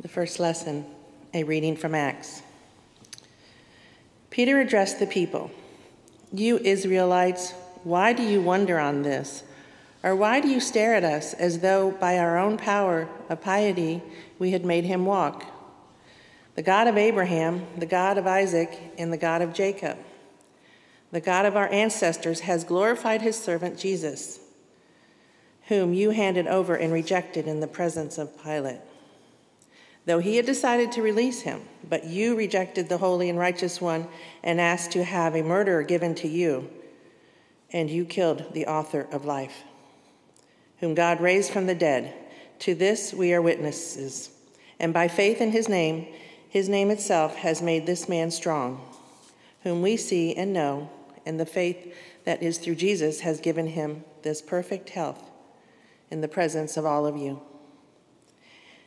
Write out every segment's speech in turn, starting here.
The first lesson, a reading from Acts. Peter addressed the people You Israelites, why do you wonder on this? Or why do you stare at us as though by our own power of piety we had made him walk? The God of Abraham, the God of Isaac, and the God of Jacob, the God of our ancestors, has glorified his servant Jesus, whom you handed over and rejected in the presence of Pilate though he had decided to release him. But you rejected the holy and righteous one and asked to have a murderer given to you, and you killed the author of life, whom God raised from the dead. To this we are witnesses. And by faith in his name, his name itself has made this man strong, whom we see and know, and the faith that is through Jesus has given him this perfect health in the presence of all of you.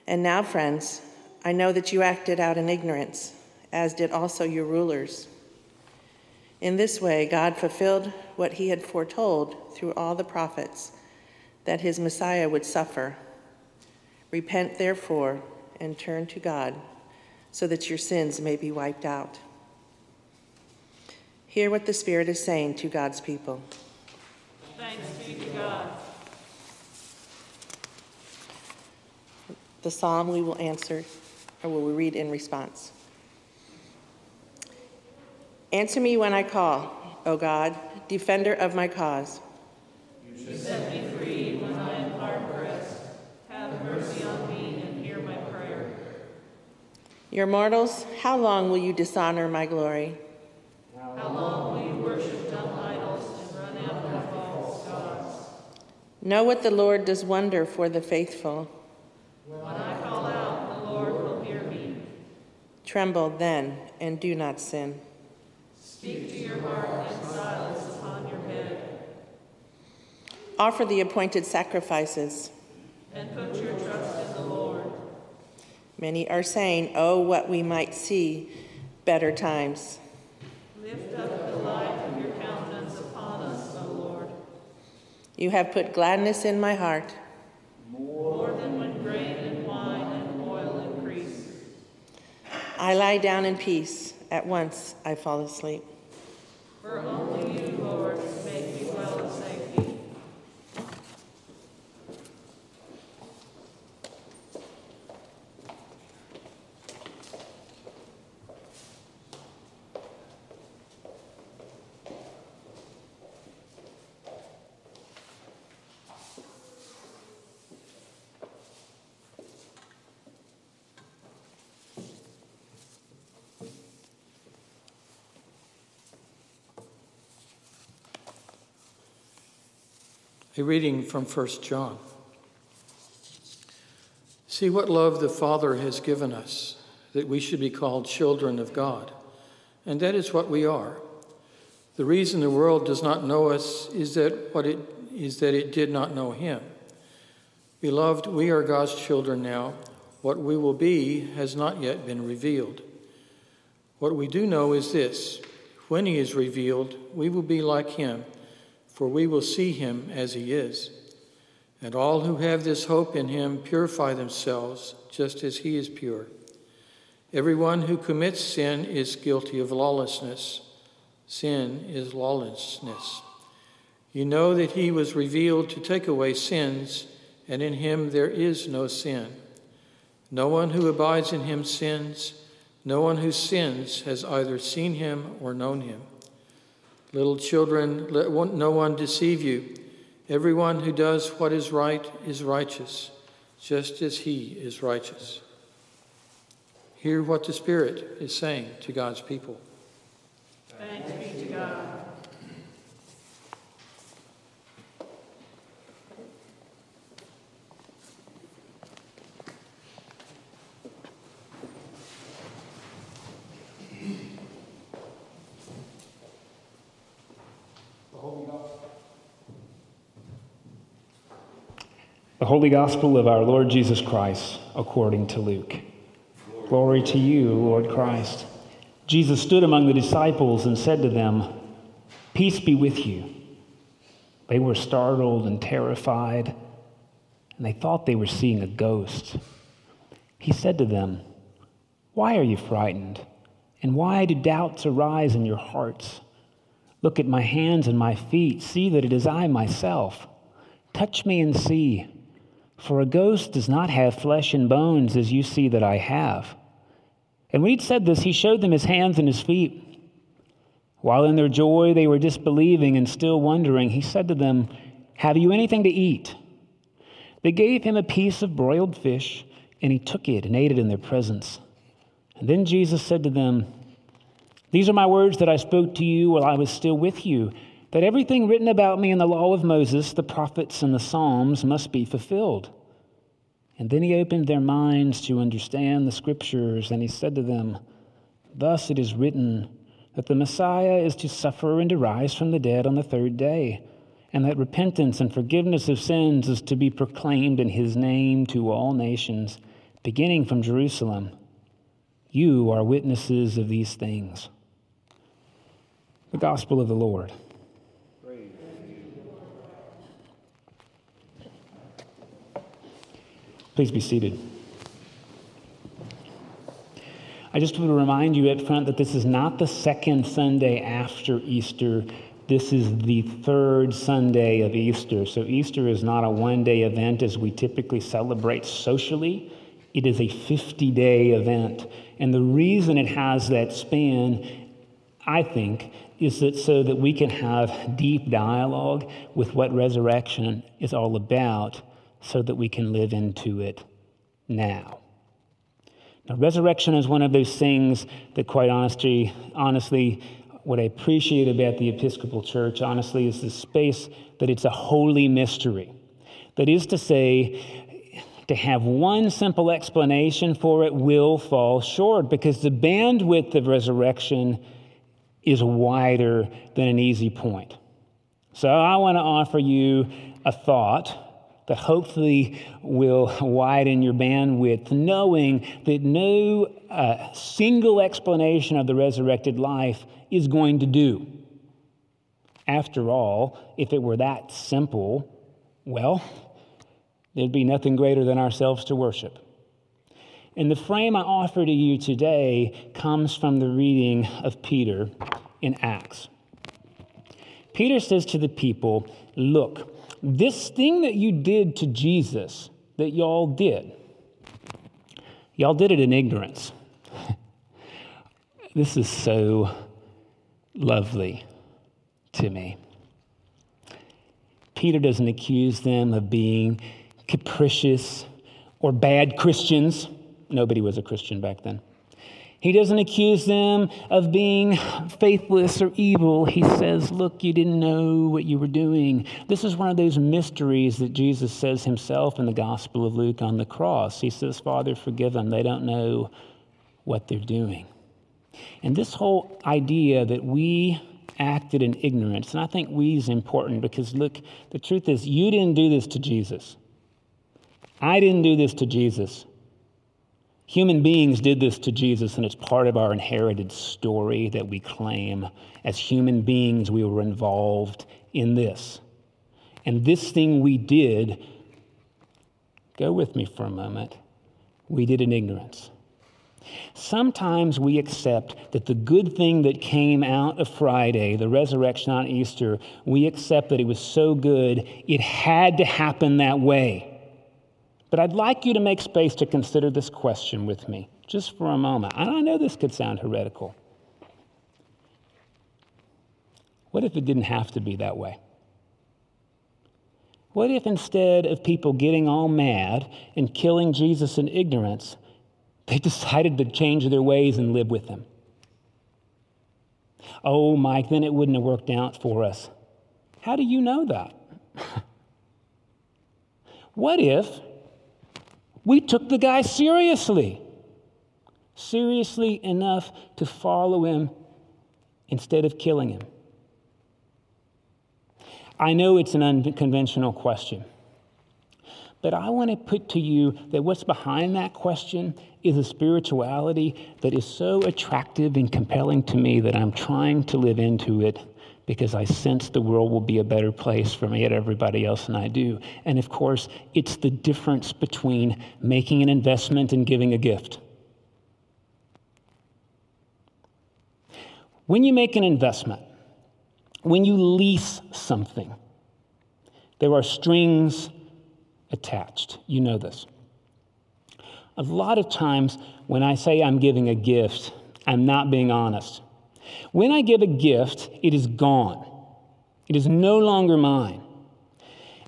And now, friends, I know that you acted out in ignorance, as did also your rulers. In this way, God fulfilled what he had foretold through all the prophets that his Messiah would suffer. Repent, therefore, and turn to God, so that your sins may be wiped out. Hear what the Spirit is saying to God's people. Thanks be to God. The psalm we will answer, or will we read in response? Answer me when I call, O God, defender of my cause. You set me free when I am hard pressed. Have mercy on me and hear my prayer. Your mortals, how long will you dishonor my glory? How long will you worship dumb idols and run after false gods? Know what the Lord does wonder for the faithful. When I call out, the Lord will hear me. Tremble then and do not sin. Speak to your heart and silence upon your head, Offer the appointed sacrifices. and put your trust in the Lord. Many are saying, Oh, what we might see better times. Lift up the light of your countenance upon us, O Lord, You have put gladness in my heart. more than when grain and wine and oil increase. I lie down in peace. At once I fall asleep. A reading from 1 John. See what love the Father has given us, that we should be called children of God. And that is what we are. The reason the world does not know us is that what it is that it did not know him. Beloved, we are God's children now. What we will be has not yet been revealed. What we do know is this when he is revealed, we will be like him for we will see him as he is. And all who have this hope in him purify themselves just as he is pure. Everyone who commits sin is guilty of lawlessness. Sin is lawlessness. You know that he was revealed to take away sins, and in him there is no sin. No one who abides in him sins. No one who sins has either seen him or known him. Little children, let no one deceive you. Everyone who does what is right is righteous, just as he is righteous. Hear what the Spirit is saying to God's people. Thanks be to God. The Holy Gospel of our Lord Jesus Christ according to Luke. Glory to you, Lord Christ. Jesus stood among the disciples and said to them, Peace be with you. They were startled and terrified, and they thought they were seeing a ghost. He said to them, Why are you frightened? And why do doubts arise in your hearts? Look at my hands and my feet. See that it is I myself. Touch me and see. For a ghost does not have flesh and bones as you see that I have. And when he'd said this, he showed them his hands and his feet. While in their joy they were disbelieving and still wondering, he said to them, Have you anything to eat? They gave him a piece of broiled fish and he took it and ate it in their presence. And then Jesus said to them, These are my words that I spoke to you while I was still with you, that everything written about me in the law of Moses, the prophets, and the Psalms must be fulfilled. And then he opened their minds to understand the scriptures, and he said to them, Thus it is written that the Messiah is to suffer and to rise from the dead on the third day and that repentance and forgiveness of sins is to be proclaimed in his name to all nations beginning from Jerusalem. You are witnesses of these things. The Gospel of the Lord. Please be seated. I just want to remind you at front that this is not the second Sunday after Easter. This is the third Sunday of Easter. So, Easter is not a one day event as we typically celebrate socially. It is a 50 day event. And the reason it has that span, I think, is that so that we can have deep dialogue with what resurrection is all about so that we can live into it now. Now, resurrection is one of those things that, quite honestly, honestly, what I appreciate about the Episcopal Church, honestly, is the space that it's a holy mystery. That is to say, to have one simple explanation for it will fall short because the bandwidth of resurrection is wider than an easy point. So I want to offer you a thought that hopefully will widen your bandwidth, knowing that no uh, single explanation of the resurrected life is going to do. After all, if it were that simple, well, There'd be nothing greater than ourselves to worship. And the frame I offer to you today comes from the reading of Peter in Acts. Peter says to the people, Look, this thing that you did to Jesus, that y'all did, y'all did it in ignorance. this is so lovely to me. Peter doesn't accuse them of being capricious, or bad Christians. Nobody was a Christian back then. He doesn't accuse them of being faithless or evil. He says, Look, you didn't know what you were doing. This is one of those mysteries that Jesus says himself in the Gospel of Luke on the cross. He says, Father, forgive them. They don't know what they're doing. And this whole idea that we acted in ignorance, and I think we is important because, look, the truth is, you didn't do this to Jesus. I didn't do this to Jesus. Human beings did this to Jesus, and it's part of our inherited story that we claim. As human beings, we were involved in this. And this thing we did, go with me for a moment, we did in ignorance. Sometimes we accept that the good thing that came out of Friday, the resurrection on Easter, we accept that it was so good, it had to happen that way. But I'd like you to make space to consider this question with me, just for a moment. And I know this could sound heretical. What if it didn't have to be that way? What if instead of people getting all mad and killing Jesus in ignorance, they decided to change their ways and live with him? Oh, Mike, then it wouldn't have worked out for us. How do you know that? what if we took the guy seriously, seriously enough to follow him instead of killing him. I know it's an unconventional question, but I want to put to you that what's behind that question is a spirituality that is so attractive and compelling to me that I'm trying to live into it because I sense the world will be a better place for me and everybody else than I do. And of course, it's the difference between making an investment and giving a gift. When you make an investment, when you lease something, there are strings attached. You know this. A lot of times when I say I'm giving a gift, I'm not being honest. When I give a gift, it is gone, it is no longer mine.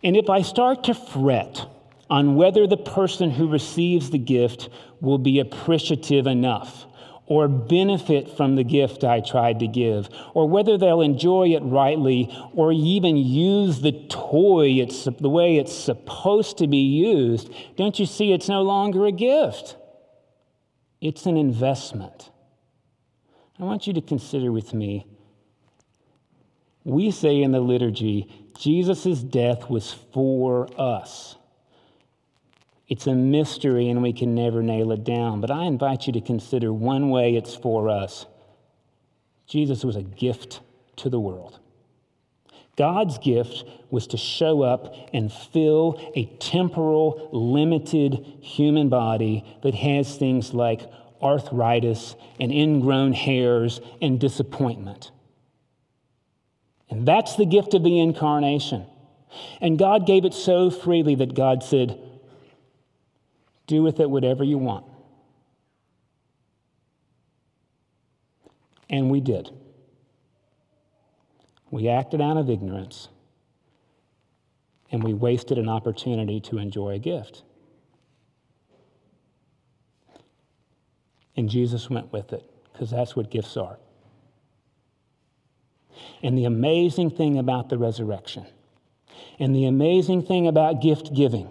And if I start to fret on whether the person who receives the gift will be appreciative enough, or benefit from the gift I tried to give, or whether they'll enjoy it rightly, or even use the toy it's, the way it's supposed to be used, don't you see it's no longer a gift? It's an investment. I want you to consider with me. We say in the liturgy, Jesus' death was for us. It's a mystery and we can never nail it down, but I invite you to consider one way it's for us. Jesus was a gift to the world. God's gift was to show up and fill a temporal, limited human body that has things like arthritis and ingrown hairs and disappointment. And that's the gift of the incarnation. And God gave it so freely that God said, Do with it whatever you want. And we did. We acted out of ignorance, and we wasted an opportunity to enjoy a gift. And Jesus went with it because that's what gifts are. And the amazing thing about the resurrection and the amazing thing about gift giving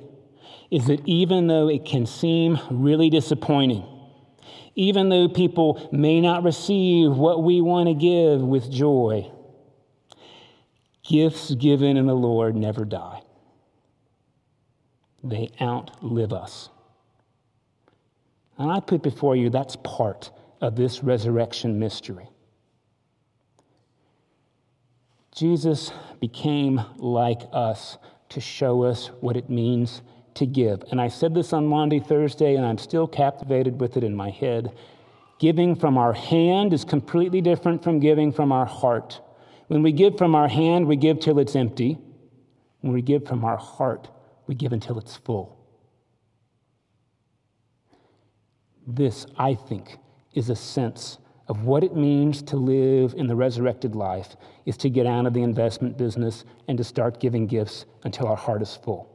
is that even though it can seem really disappointing, even though people may not receive what we want to give with joy, gifts given in the Lord never die. They outlive us. And I put before you that's part of this resurrection mystery. Jesus became like us to show us what it means to give. And I said this on Monday, Thursday, and I'm still captivated with it in my head. Giving from our hand is completely different from giving from our heart. When we give from our hand, we give till it's empty. When we give from our heart, we give until it's full. This, I think, is a sense of what it means to live in the resurrected life is to get out of the investment business and to start giving gifts until our heart is full.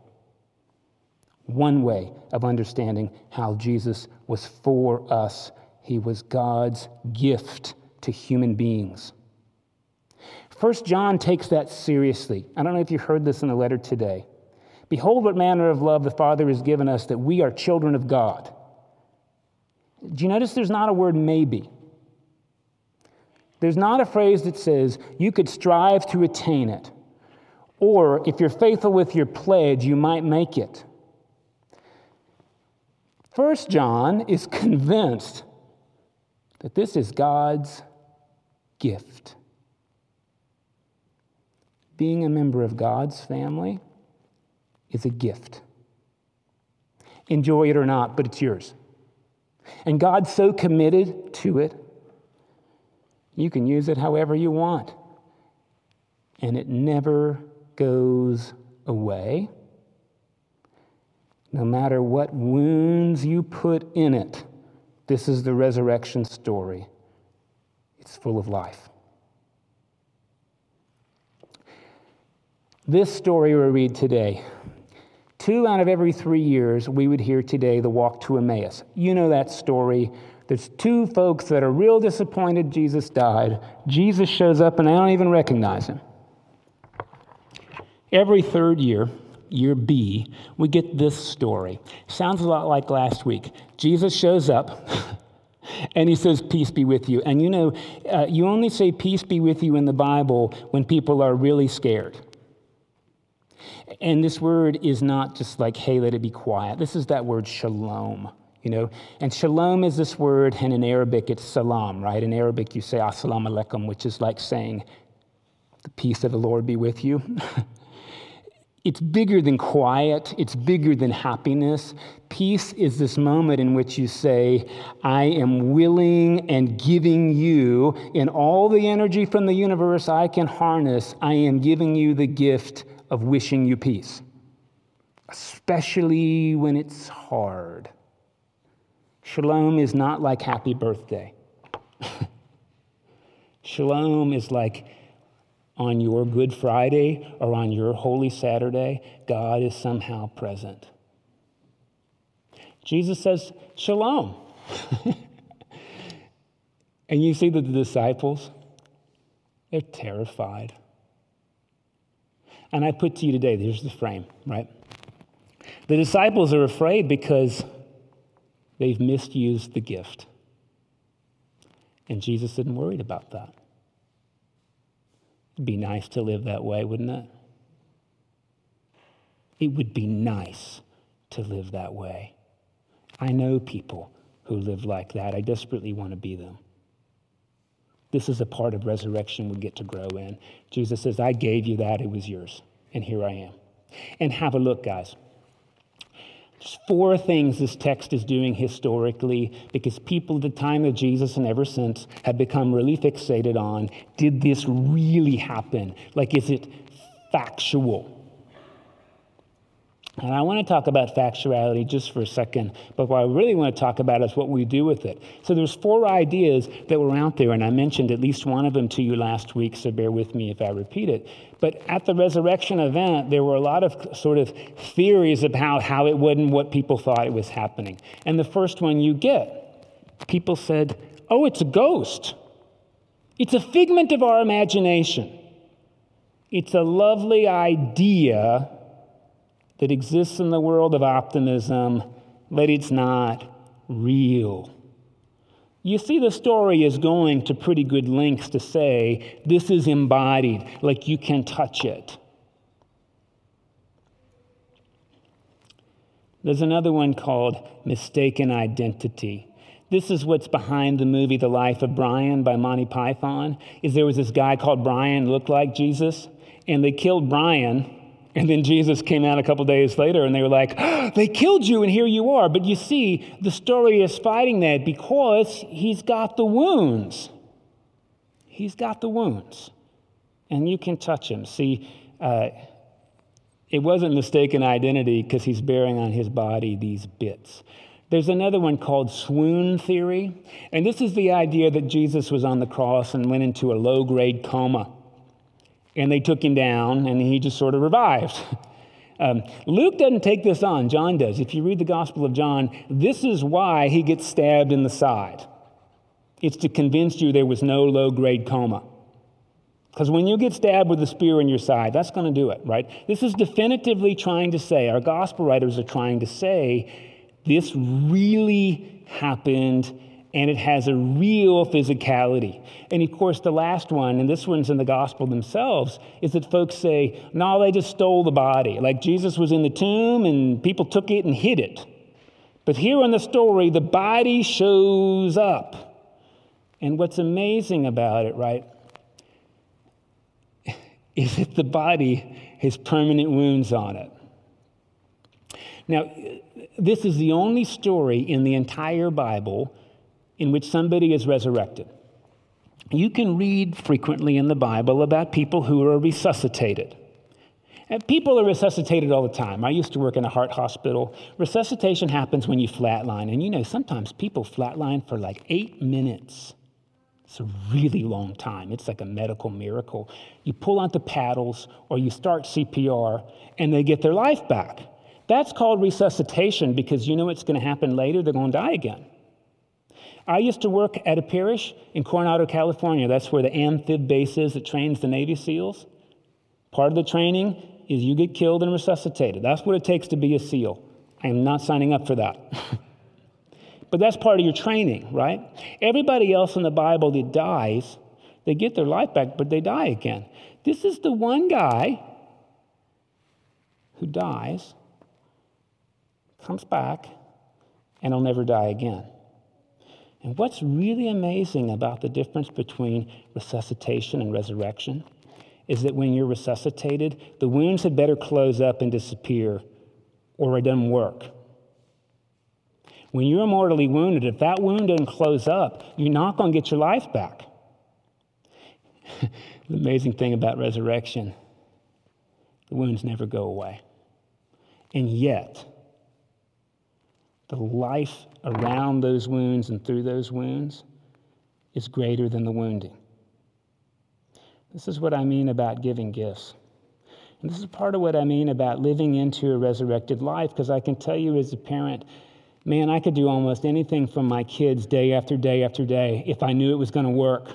One way of understanding how Jesus was for us, he was God's gift to human beings. First John takes that seriously. I don't know if you heard this in the letter today. Behold, what manner of love the Father has given us that we are children of God. Do you notice there's not a word maybe? There's not a phrase that says you could strive to attain it, or if you're faithful with your pledge, you might make it. First John is convinced that this is God's gift. Being a member of God's family is a gift. Enjoy it or not, but it's yours. And God's so committed to it, you can use it however you want. And it never goes away. No matter what wounds you put in it, this is the resurrection story. It's full of life. This story we read today Two out of every three years, we would hear today the walk to Emmaus. You know that story. There's two folks that are real disappointed Jesus died. Jesus shows up, and I don't even recognize him. Every third year, year B, we get this story. Sounds a lot like last week. Jesus shows up. and he says, Peace be with you. And you know, uh, you only say peace be with you in the Bible when people are really scared. And this word is not just like, hey, let it be quiet. This is that word shalom, you know. And shalom is this word, and in Arabic it's salam, right? In Arabic you say assalamu alaikum, which is like saying The peace of the Lord be with you. it's bigger than quiet, it's bigger than happiness. Peace is this moment in which you say, I am willing and giving you, in all the energy from the universe I can harness, I am giving you the gift of wishing you peace, especially when it's hard. Shalom is not like happy birthday. Shalom is like on your Good Friday or on your Holy Saturday, God is somehow present. Jesus says, Shalom. and you see that the disciples, they're terrified. And I put to you today, here's the frame, right? The disciples are afraid because they've misused the gift. And Jesus isn't worried about that. It'd be nice to live that way, wouldn't it? It would be nice to live that way. I know people who live like that. I desperately want to be them. This is a part of resurrection we get to grow in. Jesus says, I gave you that, it was yours, and here I am. And have a look, guys. There's four things this text is doing historically because people at the time of Jesus and ever since have become really fixated on did this really happen? Like, is it factual? And I want to talk about factuality just for a second, but what I really want to talk about is what we do with it. So there's four ideas that were out there, and I mentioned at least one of them to you last week, so bear with me if I repeat it. But at the resurrection event, there were a lot of sort of theories about how it wasn't what people thought it was happening. And the first one you get, people said, oh, it's a ghost. It's a figment of our imagination. It's a lovely idea that exists in the world of optimism, but it's not real. You see, the story is going to pretty good lengths to say this is embodied, like you can touch it. There's another one called Mistaken Identity. This is what's behind the movie The Life of Brian by Monty Python. Is there was this guy called Brian looked like Jesus and they killed Brian and then Jesus came out a couple days later and they were like, oh, they killed you and here you are. But you see, the story is fighting that because he's got the wounds. He's got the wounds. And you can touch him. See, uh, it wasn't mistaken identity because he's bearing on his body these bits. There's another one called swoon theory. And this is the idea that Jesus was on the cross and went into a low grade coma and they took him down, and he just sort of revived. Um, Luke doesn't take this on, John does. If you read the Gospel of John, this is why he gets stabbed in the side. It's to convince you there was no low grade coma. Because when you get stabbed with a spear in your side, that's going to do it, right? This is definitively trying to say, our gospel writers are trying to say, this really happened and it has a real physicality. And of course, the last one, and this one's in the gospel themselves, is that folks say, no, they just stole the body. Like Jesus was in the tomb and people took it and hid it. But here in the story, the body shows up. And what's amazing about it, right, is that the body has permanent wounds on it. Now, this is the only story in the entire Bible in which somebody is resurrected. You can read frequently in the Bible about people who are resuscitated. And people are resuscitated all the time. I used to work in a heart hospital. Resuscitation happens when you flatline. And you know, sometimes people flatline for like eight minutes. It's a really long time. It's like a medical miracle. You pull out the paddles or you start CPR and they get their life back. That's called resuscitation because you know what's going to happen later? They're going to die again. I used to work at a parish in Coronado, California. That's where the amphib base is that trains the Navy SEALs. Part of the training is you get killed and resuscitated. That's what it takes to be a SEAL. I am not signing up for that. but that's part of your training, right? Everybody else in the Bible that dies, they get their life back, but they die again. This is the one guy who dies, comes back, and will never die again. And what's really amazing about the difference between resuscitation and resurrection is that when you're resuscitated, the wounds had better close up and disappear, or it doesn't work. When you're mortally wounded, if that wound doesn't close up, you're not going to get your life back. the amazing thing about resurrection the wounds never go away. And yet, the life around those wounds and through those wounds is greater than the wounding. This is what I mean about giving gifts. And this is part of what I mean about living into a resurrected life, because I can tell you as a parent, man, I could do almost anything for my kids day after day after day if I knew it was going to work.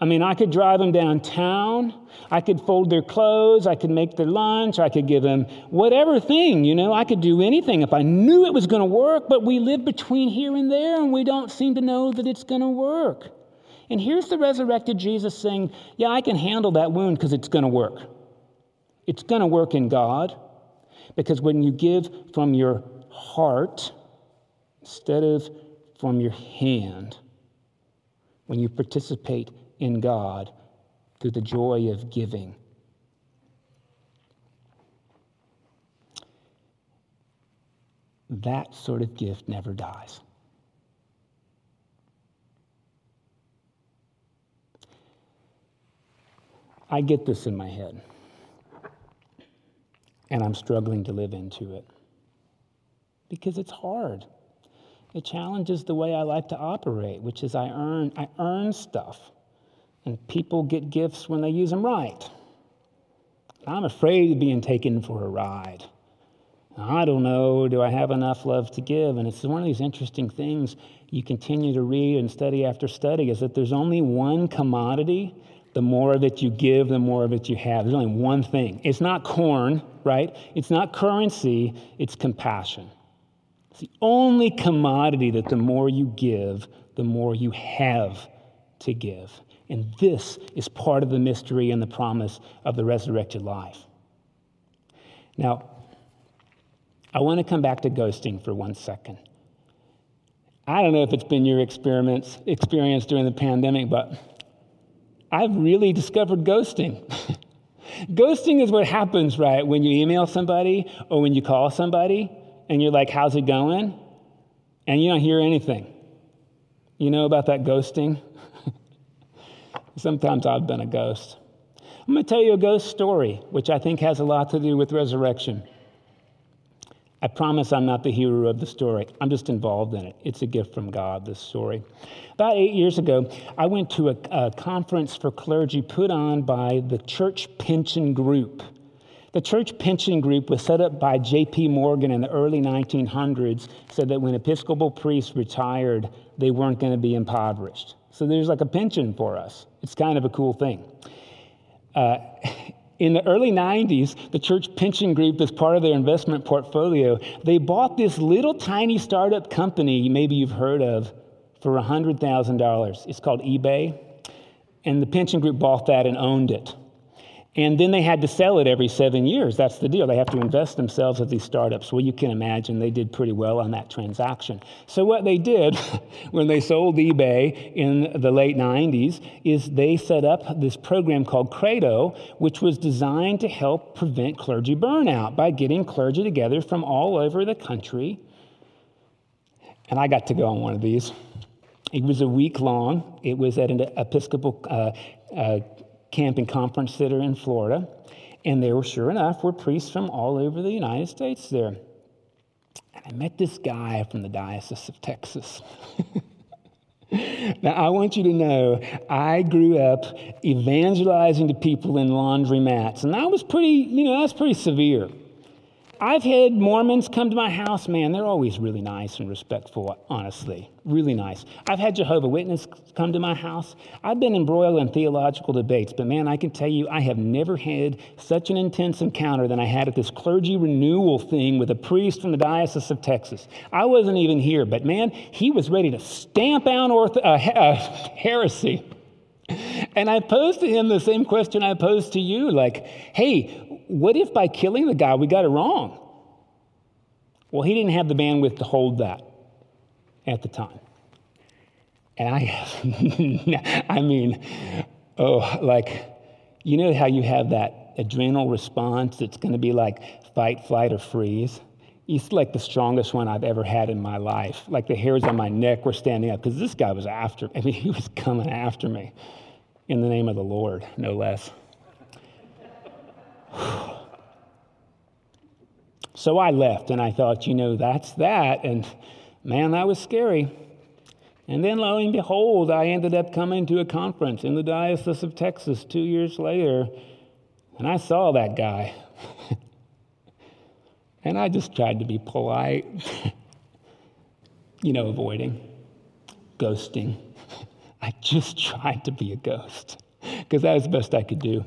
I mean, I could drive them downtown. I could fold their clothes. I could make their lunch. I could give them whatever thing, you know. I could do anything if I knew it was going to work, but we live between here and there and we don't seem to know that it's going to work. And here's the resurrected Jesus saying, Yeah, I can handle that wound because it's going to work. It's going to work in God because when you give from your heart instead of from your hand, when you participate in God through the joy of giving. That sort of gift never dies. I get this in my head, and I'm struggling to live into it because it's hard. It challenges the way I like to operate, which is I earn, I earn stuff. And people get gifts when they use them right. I'm afraid of being taken for a ride. I don't know, do I have enough love to give? And it's one of these interesting things you continue to read and study after study is that there's only one commodity. The more that you give, the more of it you have. There's only one thing. It's not corn, right? It's not currency, it's compassion. It's the only commodity that the more you give, the more you have to give. And this is part of the mystery and the promise of the resurrected life. Now, I want to come back to ghosting for one second. I don't know if it's been your experience, experience during the pandemic, but I've really discovered ghosting. ghosting is what happens, right, when you email somebody or when you call somebody and you're like, how's it going? And you don't hear anything. You know about that ghosting? Sometimes I've been a ghost. I'm going to tell you a ghost story, which I think has a lot to do with resurrection. I promise I'm not the hero of the story. I'm just involved in it. It's a gift from God, this story. About eight years ago, I went to a, a conference for clergy put on by the Church Pension Group. The church pension group was set up by J.P. Morgan in the early 1900s so that when Episcopal priests retired, they weren't going to be impoverished. So there's like a pension for us. It's kind of a cool thing. Uh, in the early 90s, the church pension group, as part of their investment portfolio, they bought this little tiny startup company, maybe you've heard of, for $100,000. It's called eBay. And the pension group bought that and owned it. And then they had to sell it every seven years. That's the deal. They have to invest themselves at these startups. Well, you can imagine they did pretty well on that transaction. So, what they did when they sold eBay in the late 90s is they set up this program called Credo, which was designed to help prevent clergy burnout by getting clergy together from all over the country. And I got to go on one of these. It was a week long, it was at an Episcopal. Uh, uh, camping conference center in Florida. And there were, sure enough, were priests from all over the United States there. And I met this guy from the Diocese of Texas. now, I want you to know, I grew up evangelizing to people in laundromats, and that was pretty, you know, that's pretty severe. I've had Mormons come to my house, man, they're always really nice and respectful, honestly. Really nice. I've had Jehovah Witness come to my house. I've been embroiled in theological debates, but man, I can tell you, I have never had such an intense encounter than I had at this clergy renewal thing with a priest from the Diocese of Texas. I wasn't even here, but man, he was ready to stamp out orth- uh, uh, heresy. And I posed to him the same question I posed to you like, hey, what if by killing the guy we got it wrong? Well, he didn't have the bandwidth to hold that at the time. And I have, I mean, Oh, like, you know how you have that adrenal response that's going to be like fight, flight, or freeze? It's like the strongest one I've ever had in my life. Like the hairs on my neck were standing up because this guy was after me. I mean, he was coming after me in the name of the Lord, no less. so I left and I thought, you know, that's that. And man, that was scary. And then lo and behold, I ended up coming to a conference in the Diocese of Texas two years later, and I saw that guy. and I just tried to be polite, you know, avoiding, ghosting. I just tried to be a ghost because that was the best I could do.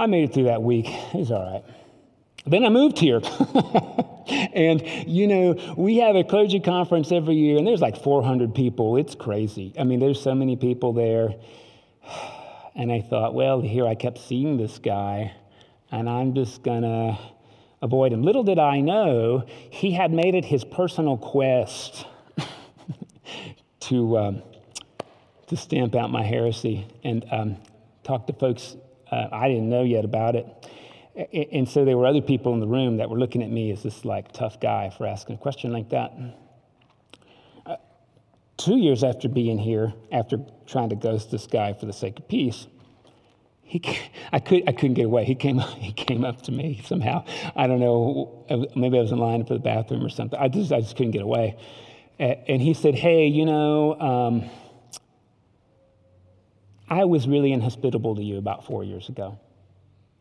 I made it through that week. It was all right. Then I moved here. and, you know, we have a clergy conference every year, and there's like 400 people. It's crazy. I mean, there's so many people there. And I thought, well, here I kept seeing this guy, and I'm just going to avoid him. Little did I know, he had made it his personal quest to, um, to stamp out my heresy and um, talk to folks uh, I didn't know yet about it. And so there were other people in the room that were looking at me as this like tough guy for asking a question like that. Uh, two years after being here, after trying to ghost this guy for the sake of peace, he, I, could, I couldn't get away. He came, he came up to me somehow. I don't know, maybe I was in line for the bathroom or something. I just, I just couldn't get away. And he said, Hey, you know, um, I was really inhospitable to you about four years ago.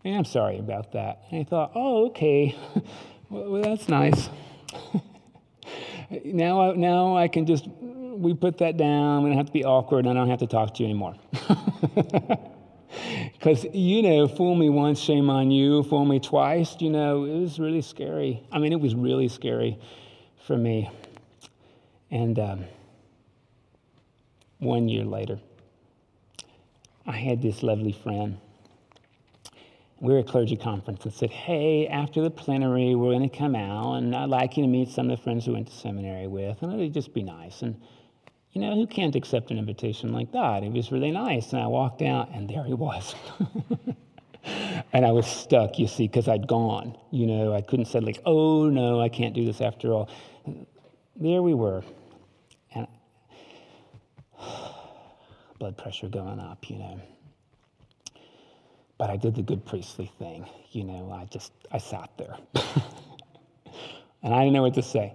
And I'm sorry about that. And I thought, oh, okay, well, that's nice. now, I, now I can just, we put that down. We don't have to be awkward. And I don't have to talk to you anymore. Because, you know, fool me once, shame on you. Fool me twice, you know, it was really scary. I mean, it was really scary for me. And um, one year later, I had this lovely friend we were at a clergy conference and said, Hey, after the plenary, we're going to come out, and I'd like you to meet some of the friends we went to seminary with, and it'd just be nice. And, you know, who can't accept an invitation like that? It was really nice. And I walked out, and there he was. and I was stuck, you see, because I'd gone. You know, I couldn't say, like, oh, no, I can't do this after all. There we were. Blood pressure going up, you know. But I did the good priestly thing. You know, I just, I sat there. and I didn't know what to say.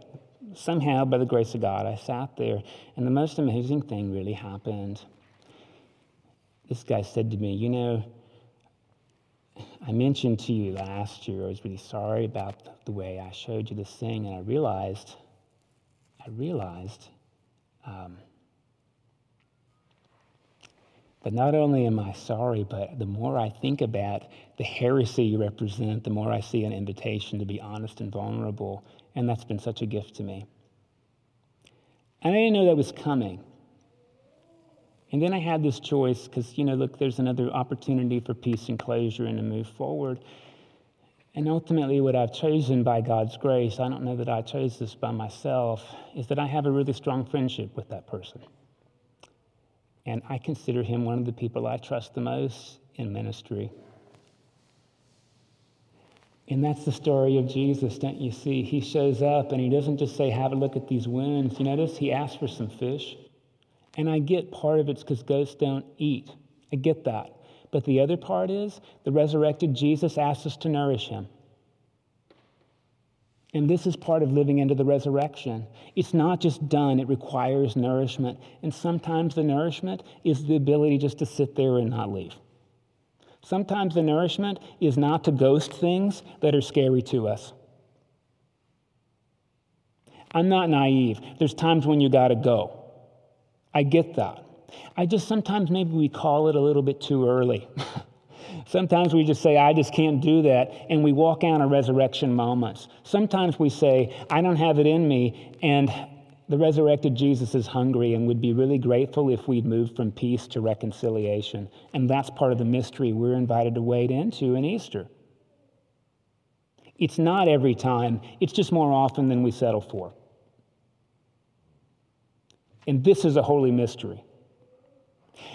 Somehow, by the grace of God, I sat there, and the most amazing thing really happened. This guy said to me, You know, I mentioned to you last year I was really sorry about the way I showed you this thing, and I realized, I realized um, but not only am I sorry, but the more I think about the heresy you represent, the more I see an invitation to be honest and vulnerable. And that's been such a gift to me. And I didn't know that was coming. And then I had this choice because, you know, look, there's another opportunity for peace and closure and to move forward. And ultimately, what I've chosen by God's grace, I don't know that I chose this by myself, is that I have a really strong friendship with that person. And I consider him one of the people I trust the most in ministry. And that's the story of Jesus, don't you see? He shows up and he doesn't just say, Have a look at these wounds. You notice he asks for some fish. And I get part of it's because ghosts don't eat. I get that. But the other part is the resurrected Jesus asks us to nourish him. And this is part of living into the resurrection. It's not just done, it requires nourishment. And sometimes the nourishment is the ability just to sit there and not leave. Sometimes the nourishment is not to ghost things that are scary to us. I'm not naive. There's times when you got to go. I get that. I just sometimes maybe we call it a little bit too early. Sometimes we just say, I just can't do that, and we walk out of resurrection moments. Sometimes we say, I don't have it in me, and the resurrected Jesus is hungry and would be really grateful if we'd moved from peace to reconciliation. And that's part of the mystery we're invited to wade into in Easter. It's not every time, it's just more often than we settle for. And this is a holy mystery.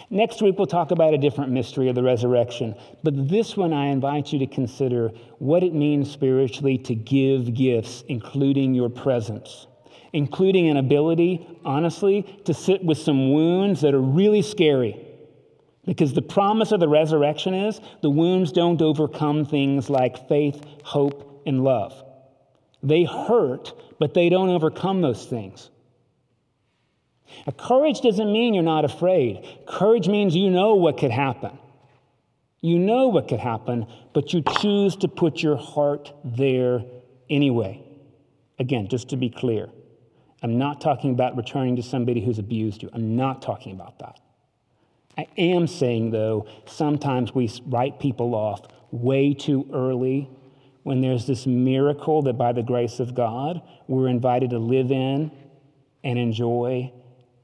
Next week, we'll talk about a different mystery of the resurrection. But this one, I invite you to consider what it means spiritually to give gifts, including your presence, including an ability, honestly, to sit with some wounds that are really scary. Because the promise of the resurrection is the wounds don't overcome things like faith, hope, and love. They hurt, but they don't overcome those things. Now, courage doesn't mean you're not afraid. Courage means you know what could happen. You know what could happen, but you choose to put your heart there anyway. Again, just to be clear, I'm not talking about returning to somebody who's abused you. I'm not talking about that. I am saying, though, sometimes we write people off way too early when there's this miracle that by the grace of God we're invited to live in and enjoy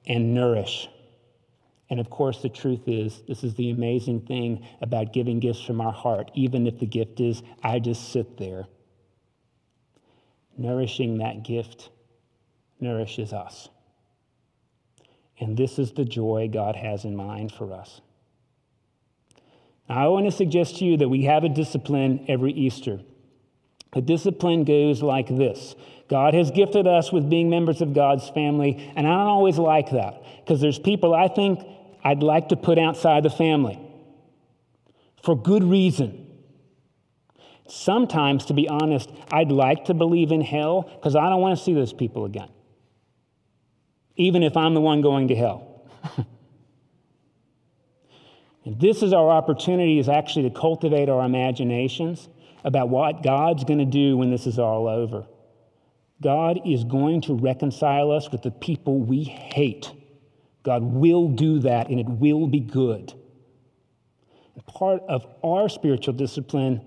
and nourish. And of course, the truth is, this is the amazing thing about giving gifts from our heart, even if the gift is, I just sit there. Nourishing that gift nourishes us. And this is the joy God has in mind for us. Now, I want to suggest to you that we have a discipline every Easter. The discipline goes like this God has gifted us with being members of God's family, and I don't always like that because there's people I think I'd like to put outside the family for good reason. Sometimes, to be honest, I'd like to believe in hell because I don't want to see those people again, even if I'm the one going to hell. this is our opportunity is actually to cultivate our imaginations about what God's going to do when this is all over. God is going to reconcile us with the people we hate. God will do that, and it will be good. Part of our spiritual discipline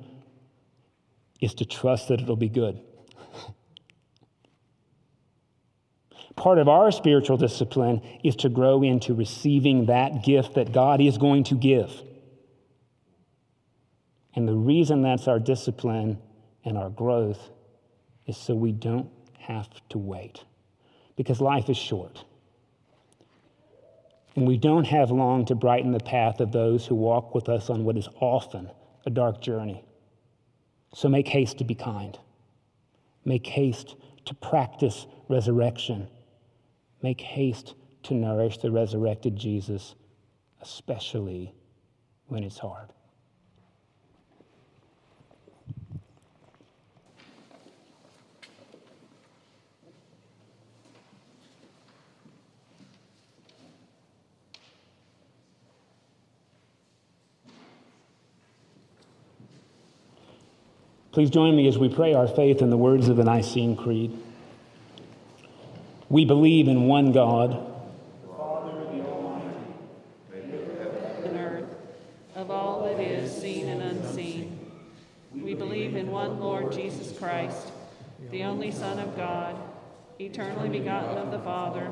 is to trust that it'll be good. Part of our spiritual discipline is to grow into receiving that gift that God is going to give. And the reason that's our discipline and our growth is so we don't have to wait because life is short. And we don't have long to brighten the path of those who walk with us on what is often a dark journey. So make haste to be kind. Make haste to practice resurrection. Make haste to nourish the resurrected Jesus, especially when it's hard. Please join me as we pray our faith in the words of the Nicene Creed. We believe in one God, the Father and earth, of all that is seen and unseen. We believe in one Lord Jesus Christ, the only Son of God, eternally begotten of the Father,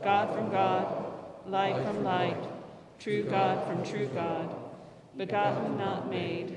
God from God, light from light, true God from true God, begotten, not made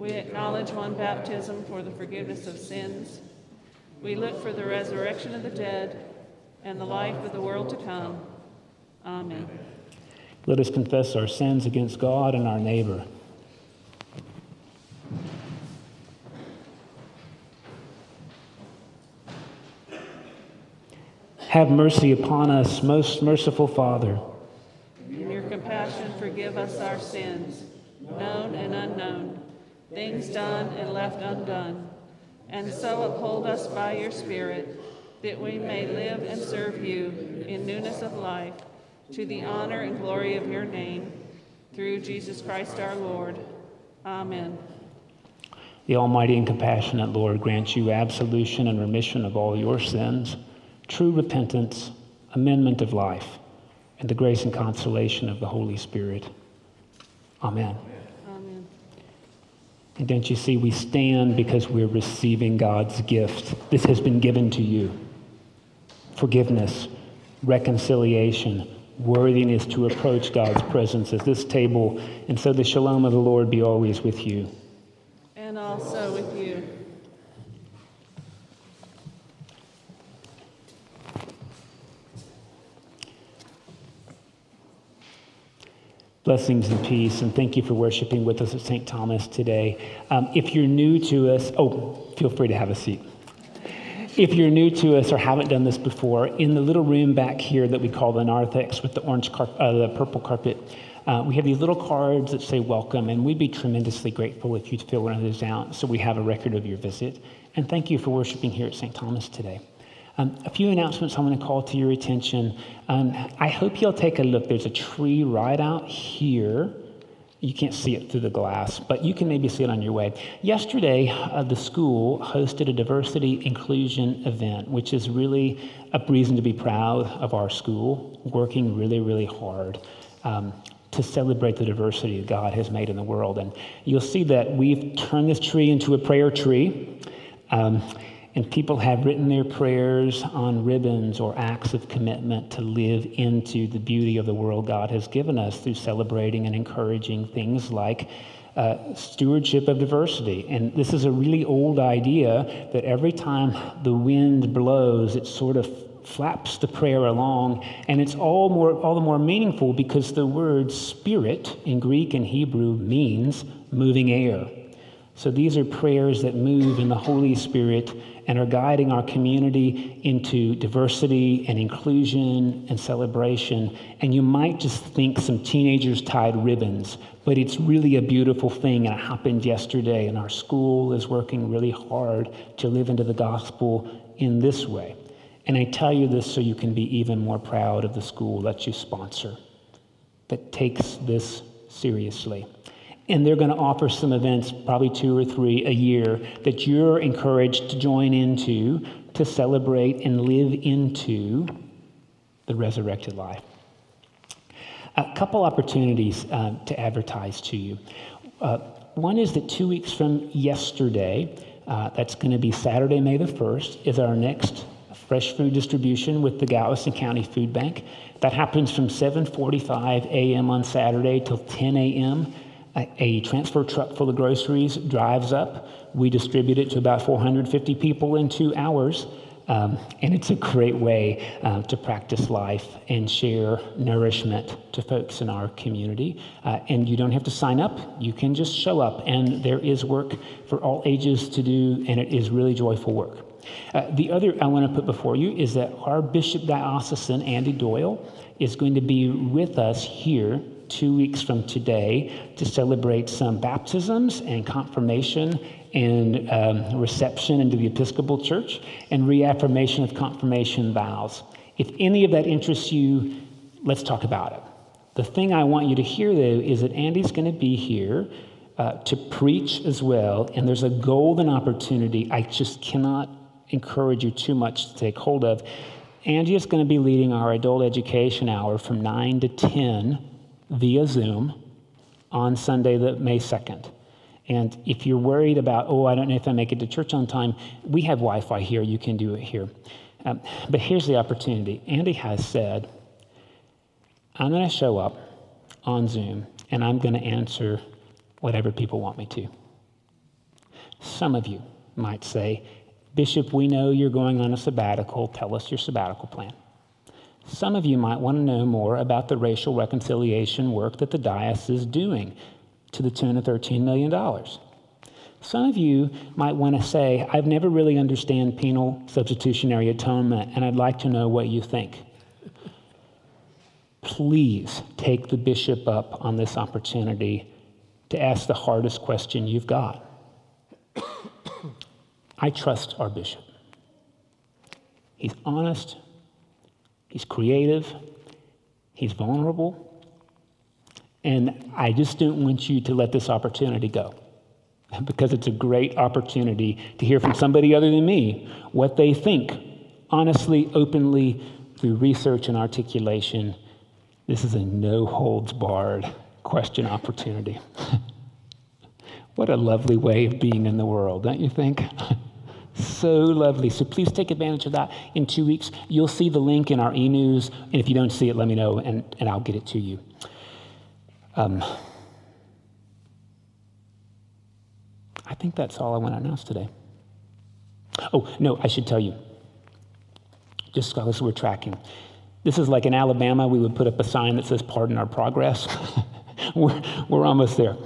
We acknowledge one baptism for the forgiveness of sins. We look for the resurrection of the dead and the life of the world to come. Amen. Let us confess our sins against God and our neighbor. Have mercy upon us, most merciful Father. In your compassion, forgive us our sins known and unknown, things done and left undone. And so uphold us by your Spirit, that we may live and serve you in newness of life, to the honor and glory of your name, through Jesus Christ our Lord. Amen. The Almighty and compassionate Lord grant you absolution and remission of all your sins, true repentance, amendment of life, and the grace and consolation of the Holy Spirit. Amen. And don't you see, we stand because we're receiving God's gift. This has been given to you forgiveness, reconciliation, worthiness to approach God's presence at this table. And so the shalom of the Lord be always with you. And also with you. Blessings and peace, and thank you for worshiping with us at St. Thomas today. Um, if you're new to us, oh, feel free to have a seat. If you're new to us or haven't done this before, in the little room back here that we call the narthex with the orange, car- uh, the purple carpet, uh, we have these little cards that say welcome, and we'd be tremendously grateful if you'd fill one of those out so we have a record of your visit. And thank you for worshiping here at St. Thomas today. Um, a few announcements I want to call to your attention. Um, I hope you'll take a look. There's a tree right out here. You can't see it through the glass, but you can maybe see it on your way. Yesterday, uh, the school hosted a diversity inclusion event, which is really a reason to be proud of our school, working really, really hard. Um, to celebrate the diversity God has made in the world. And you'll see that we've turned this tree into a prayer tree. Um, and people have written their prayers on ribbons or acts of commitment to live into the beauty of the world God has given us through celebrating and encouraging things like uh, stewardship of diversity. And this is a really old idea that every time the wind blows, it sort of flaps the prayer along, and it's all, more, all the more meaningful because the word spirit in Greek and Hebrew means moving air. So these are prayers that move in the Holy Spirit and are guiding our community into diversity and inclusion and celebration. And you might just think some teenagers tied ribbons, but it's really a beautiful thing. And it happened yesterday, and our school is working really hard to live into the gospel in this way. And I tell you this so you can be even more proud of the school that you sponsor that takes this seriously. And they're going to offer some events, probably two or three a year, that you're encouraged to join into to celebrate and live into the resurrected life. A couple opportunities uh, to advertise to you. Uh, one is that two weeks from yesterday, uh, that's going to be Saturday, May the 1st, is our next fresh food distribution with the Galveston County Food Bank. That happens from 7:45 a.m. on Saturday till 10 a.m a, transfer truck full of groceries drives up. We distribute it to about 450 people in two hours. Um, and it's a great way uh, to practice life and share nourishment to folks in our community. Uh, and you don't have to sign up, you can just show up. And there is work for all ages to do, and it is really joyful work. Uh, the other I want to put before you is that our Bishop Diocesan, Andy Doyle, is going to be with us here two weeks from today to celebrate some baptisms and confirmation and um, reception into the Episcopal Church and reaffirmation of confirmation vows. If any of that interests you, let's talk about it. The thing I want you to hear, though, is that Andy's going to be here uh, to preach as well, and there's a golden opportunity I just cannot encourage you too much to take hold of. Andy is going to be leading our adult education hour from 9 to 10 via Zoom on Sunday, the May 2nd. And if you're worried about, oh, I don't know if I make it to church on time, we have Wi Fi here. You can do it here. Um, but here's the opportunity Andy has said, I'm going to show up on Zoom and I'm going to answer whatever people want me to. Some of you might say, Bishop, we know you're going on a sabbatical. Tell us your sabbatical plan. Some of you might want to know more about the racial reconciliation work that the diocese is doing to the tune of $13 million. Some of you might want to say, I've never really understand penal substitutionary atonement, and I'd like to know what you think. Please take the bishop up on this opportunity to ask the hardest question you've got. I trust our bishop. He's honest, he's creative, he's vulnerable, and I just don't want you to let this opportunity go because it's a great opportunity to hear from somebody other than me what they think, honestly, openly, through research and articulation. This is a no holds barred question opportunity. what a lovely way of being in the world, don't you think? so lovely. So please take advantage of that. In two weeks, you'll see the link in our e news. And if you don't see it, let me know and, and I'll get it to you. Um, I think that's all I want to announce today. Oh, no, I should tell you, just because we're tracking. This is like in Alabama, we would put up a sign that says, Pardon our progress. we're, we're almost there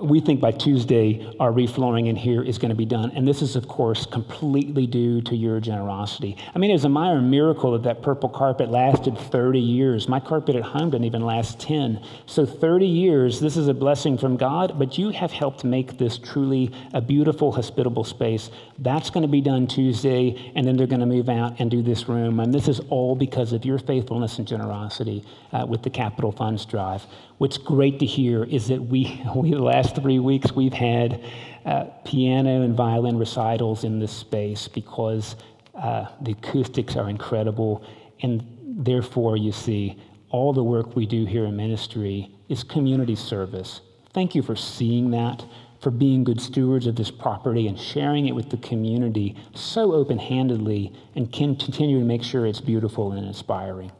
we think by Tuesday our reflooring in here is going to be done. And this is, of course, completely due to your generosity. I mean, it was a minor miracle that that purple carpet lasted 30 years. My carpet at home didn't even last 10. So 30 years, this is a blessing from God, but you have helped make this truly a beautiful, hospitable space. That's going to be done Tuesday, and then they're going to move out and do this room. And this is all because of your faithfulness and generosity uh, with the Capital Funds Drive. What's great to hear is that we, we the last three weeks, we've had uh, piano and violin recitals in this space because uh, the acoustics are incredible. And therefore, you see, all the work we do here in ministry is community service. Thank you for seeing that, for being good stewards of this property and sharing it with the community so open handedly and can continue to make sure it's beautiful and inspiring.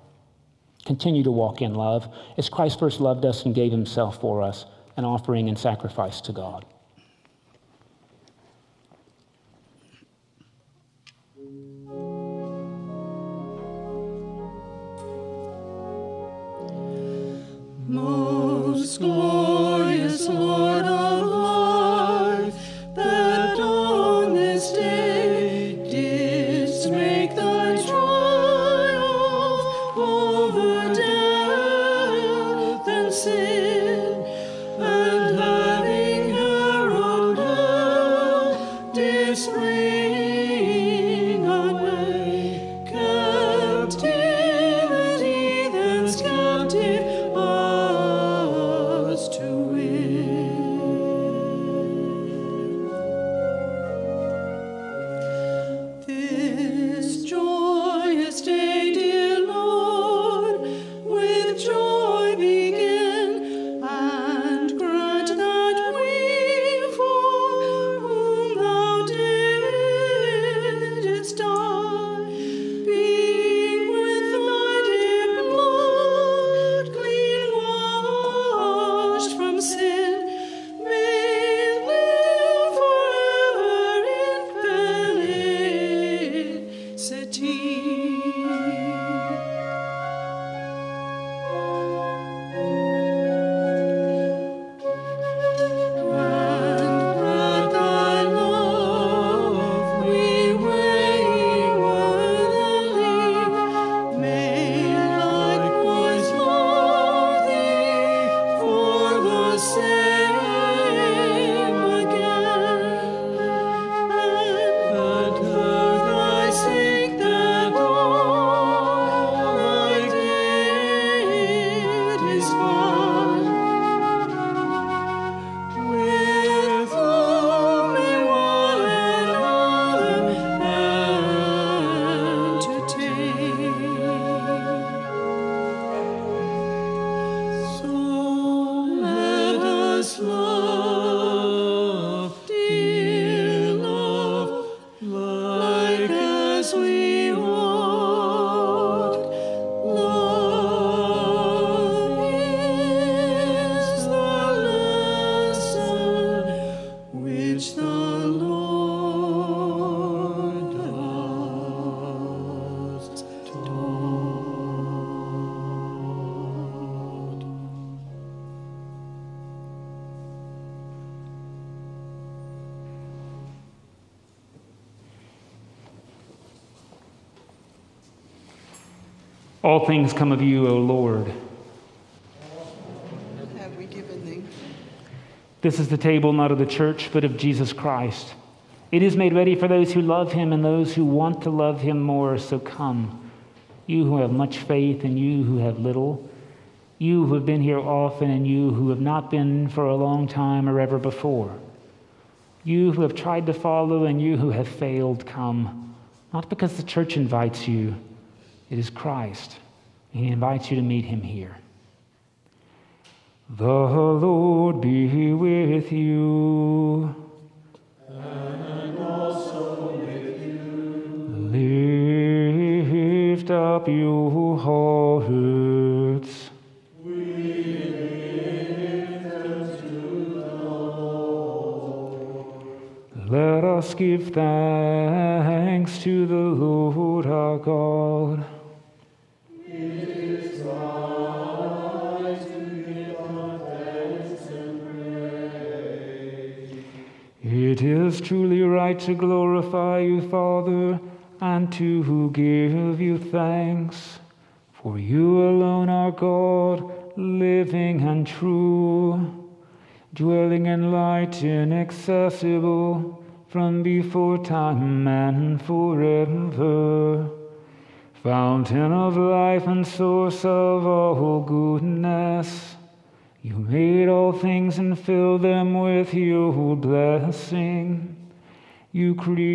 Continue to walk in love as Christ first loved us and gave himself for us, an offering and sacrifice to God. Most glorious Lord of All things come of you, O Lord. Have we given thee? This is the table not of the church, but of Jesus Christ. It is made ready for those who love him and those who want to love him more. So come, you who have much faith and you who have little, you who have been here often and you who have not been for a long time or ever before, you who have tried to follow and you who have failed, come. Not because the church invites you, it is Christ. He invites you to meet him here. The Lord be with you. And also with you. Lift up your hearts. We lift them to the Lord. Let us give thanks to the Lord our God. It is truly right to glorify you, Father, and to give you thanks. For you alone are God, living and true, dwelling in light inaccessible from before time and forever. Fountain of life and source of all goodness. You made all things and filled them with your blessing. You created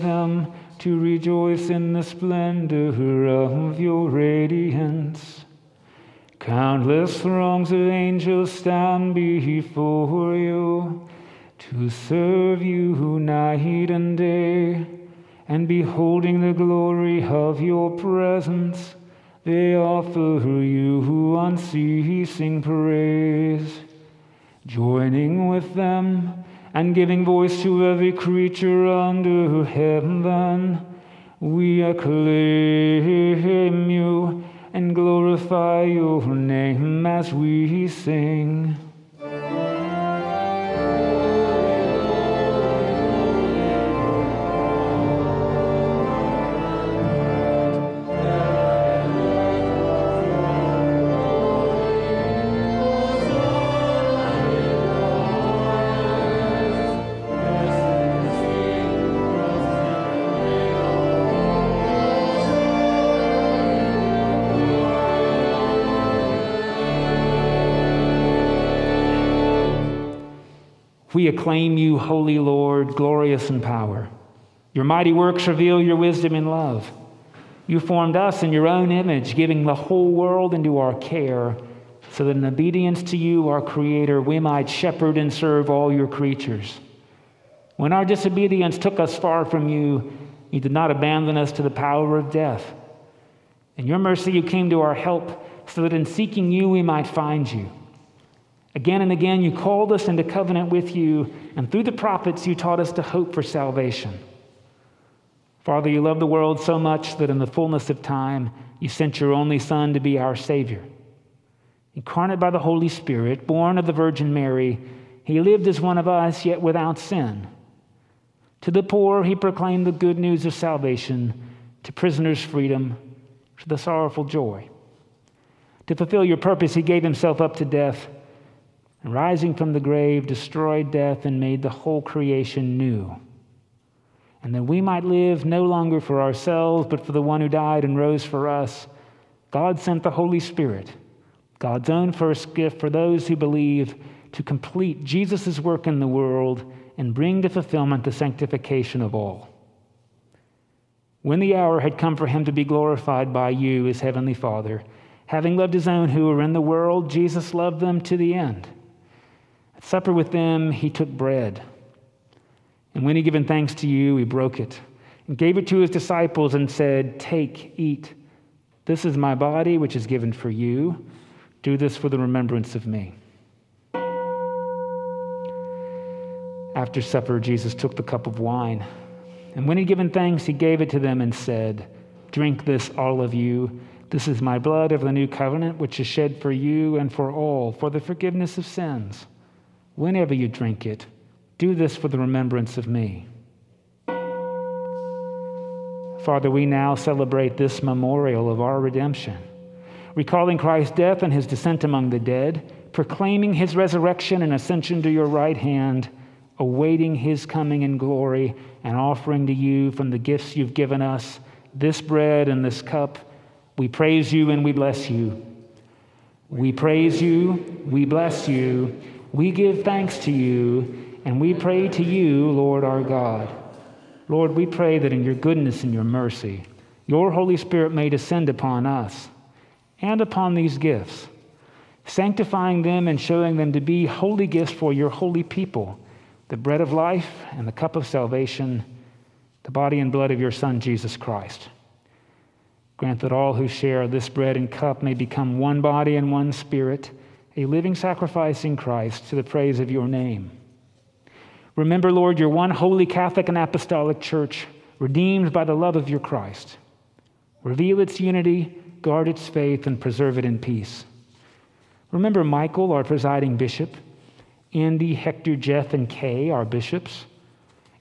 them to rejoice in the splendor of your radiance. Countless throngs of angels stand before you to serve you night and day, and beholding the glory of your presence they offer you unceasing praise, joining with them and giving voice to every creature under heaven. We acclaim you and glorify your name as we sing. We acclaim you, Holy Lord, glorious in power. Your mighty works reveal your wisdom and love. You formed us in your own image, giving the whole world into our care, so that in obedience to you, our Creator, we might shepherd and serve all your creatures. When our disobedience took us far from you, you did not abandon us to the power of death. In your mercy, you came to our help, so that in seeking you, we might find you. Again and again, you called us into covenant with you, and through the prophets, you taught us to hope for salvation. Father, you loved the world so much that in the fullness of time, you sent your only Son to be our Savior. Incarnate by the Holy Spirit, born of the Virgin Mary, he lived as one of us, yet without sin. To the poor, he proclaimed the good news of salvation, to prisoners, freedom, to the sorrowful, joy. To fulfill your purpose, he gave himself up to death rising from the grave, destroyed death and made the whole creation new. And that we might live no longer for ourselves, but for the one who died and rose for us, God sent the Holy Spirit, God's own first gift for those who believe, to complete Jesus' work in the world and bring to fulfillment the sanctification of all. When the hour had come for him to be glorified by you, his heavenly Father, having loved his own who were in the world, Jesus loved them to the end. Supper with them, he took bread. And when he given thanks to you, he broke it and gave it to his disciples and said, Take, eat. This is my body, which is given for you. Do this for the remembrance of me. After supper, Jesus took the cup of wine. And when he'd given thanks, he gave it to them and said, Drink this, all of you. This is my blood of the new covenant, which is shed for you and for all for the forgiveness of sins. Whenever you drink it, do this for the remembrance of me. Father, we now celebrate this memorial of our redemption, recalling Christ's death and his descent among the dead, proclaiming his resurrection and ascension to your right hand, awaiting his coming in glory, and offering to you from the gifts you've given us this bread and this cup. We praise you and we bless you. We praise you, we bless you, we give thanks to you, and we pray to you, Lord our God. Lord, we pray that in your goodness and your mercy, your Holy Spirit may descend upon us and upon these gifts, sanctifying them and showing them to be holy gifts for your holy people, the bread of life and the cup of salvation, the body and blood of your Son, Jesus Christ. Grant that all who share this bread and cup may become one body and one spirit, a living sacrifice in Christ to the praise of your name. Remember, Lord, your one holy Catholic and Apostolic Church, redeemed by the love of your Christ. Reveal its unity, guard its faith, and preserve it in peace. Remember Michael, our presiding bishop, Andy, Hector, Jeff, and Kay, our bishops,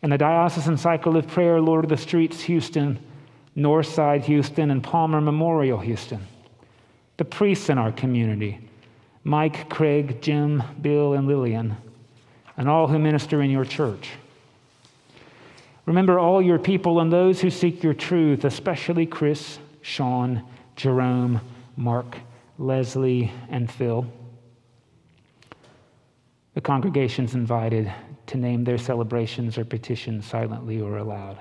and the Diocesan Cycle of Prayer, Lord of the Streets, Houston, Northside, Houston, and Palmer Memorial, Houston. The priests in our community, Mike, Craig, Jim, Bill, and Lillian, and all who minister in your church. Remember all your people and those who seek your truth, especially Chris, Sean, Jerome, Mark, Leslie, and Phil. The congregation's invited to name their celebrations or petitions silently or aloud.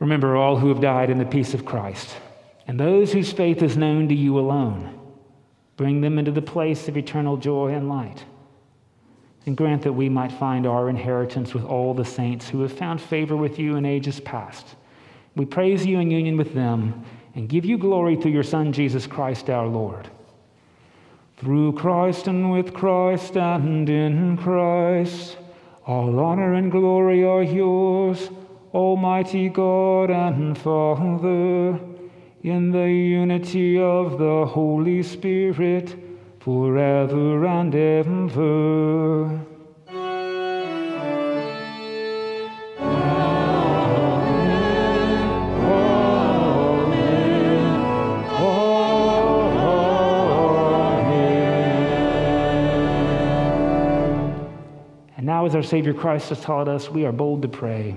Remember all who have died in the peace of Christ, and those whose faith is known to you alone. Bring them into the place of eternal joy and light. And grant that we might find our inheritance with all the saints who have found favor with you in ages past. We praise you in union with them and give you glory through your Son, Jesus Christ our Lord. Through Christ and with Christ and in Christ, all honor and glory are yours Almighty God and Father, in the unity of the Holy Spirit, forever and ever. And now, as our Savior Christ has taught us, we are bold to pray.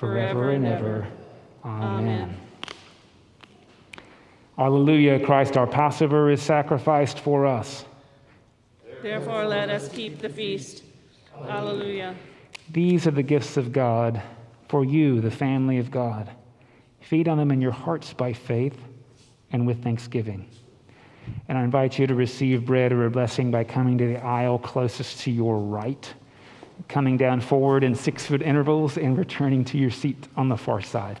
forever and ever. Amen. Alleluia, Christ our Passover is sacrificed for us. Therefore, let us keep the feast. Alleluia. These are the gifts of God for you, the family of God. Feed on them in your hearts by faith and with thanksgiving. And I invite you to receive bread or a blessing by coming to the aisle closest to your right coming down forward in six foot intervals and returning to your seat on the far side.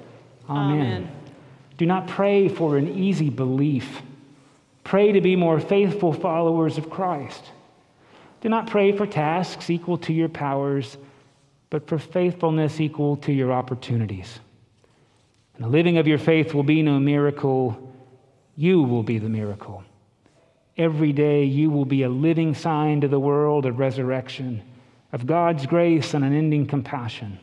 Amen. Do not pray for an easy belief. Pray to be more faithful followers of Christ. Do not pray for tasks equal to your powers, but for faithfulness equal to your opportunities. And the living of your faith will be no miracle, you will be the miracle. Every day you will be a living sign to the world of resurrection, of God's grace and unending compassion.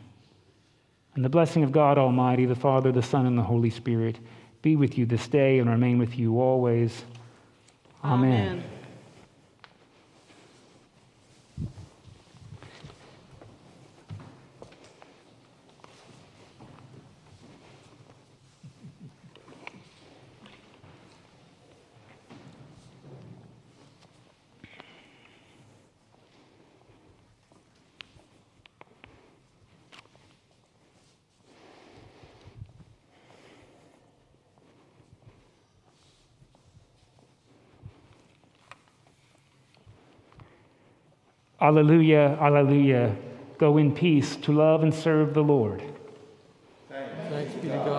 And the blessing of God Almighty, the Father, the Son, and the Holy Spirit be with you this day and remain with you always. Amen. Alleluia, alleluia. Go in peace to love and serve the Lord. Thanks be to God.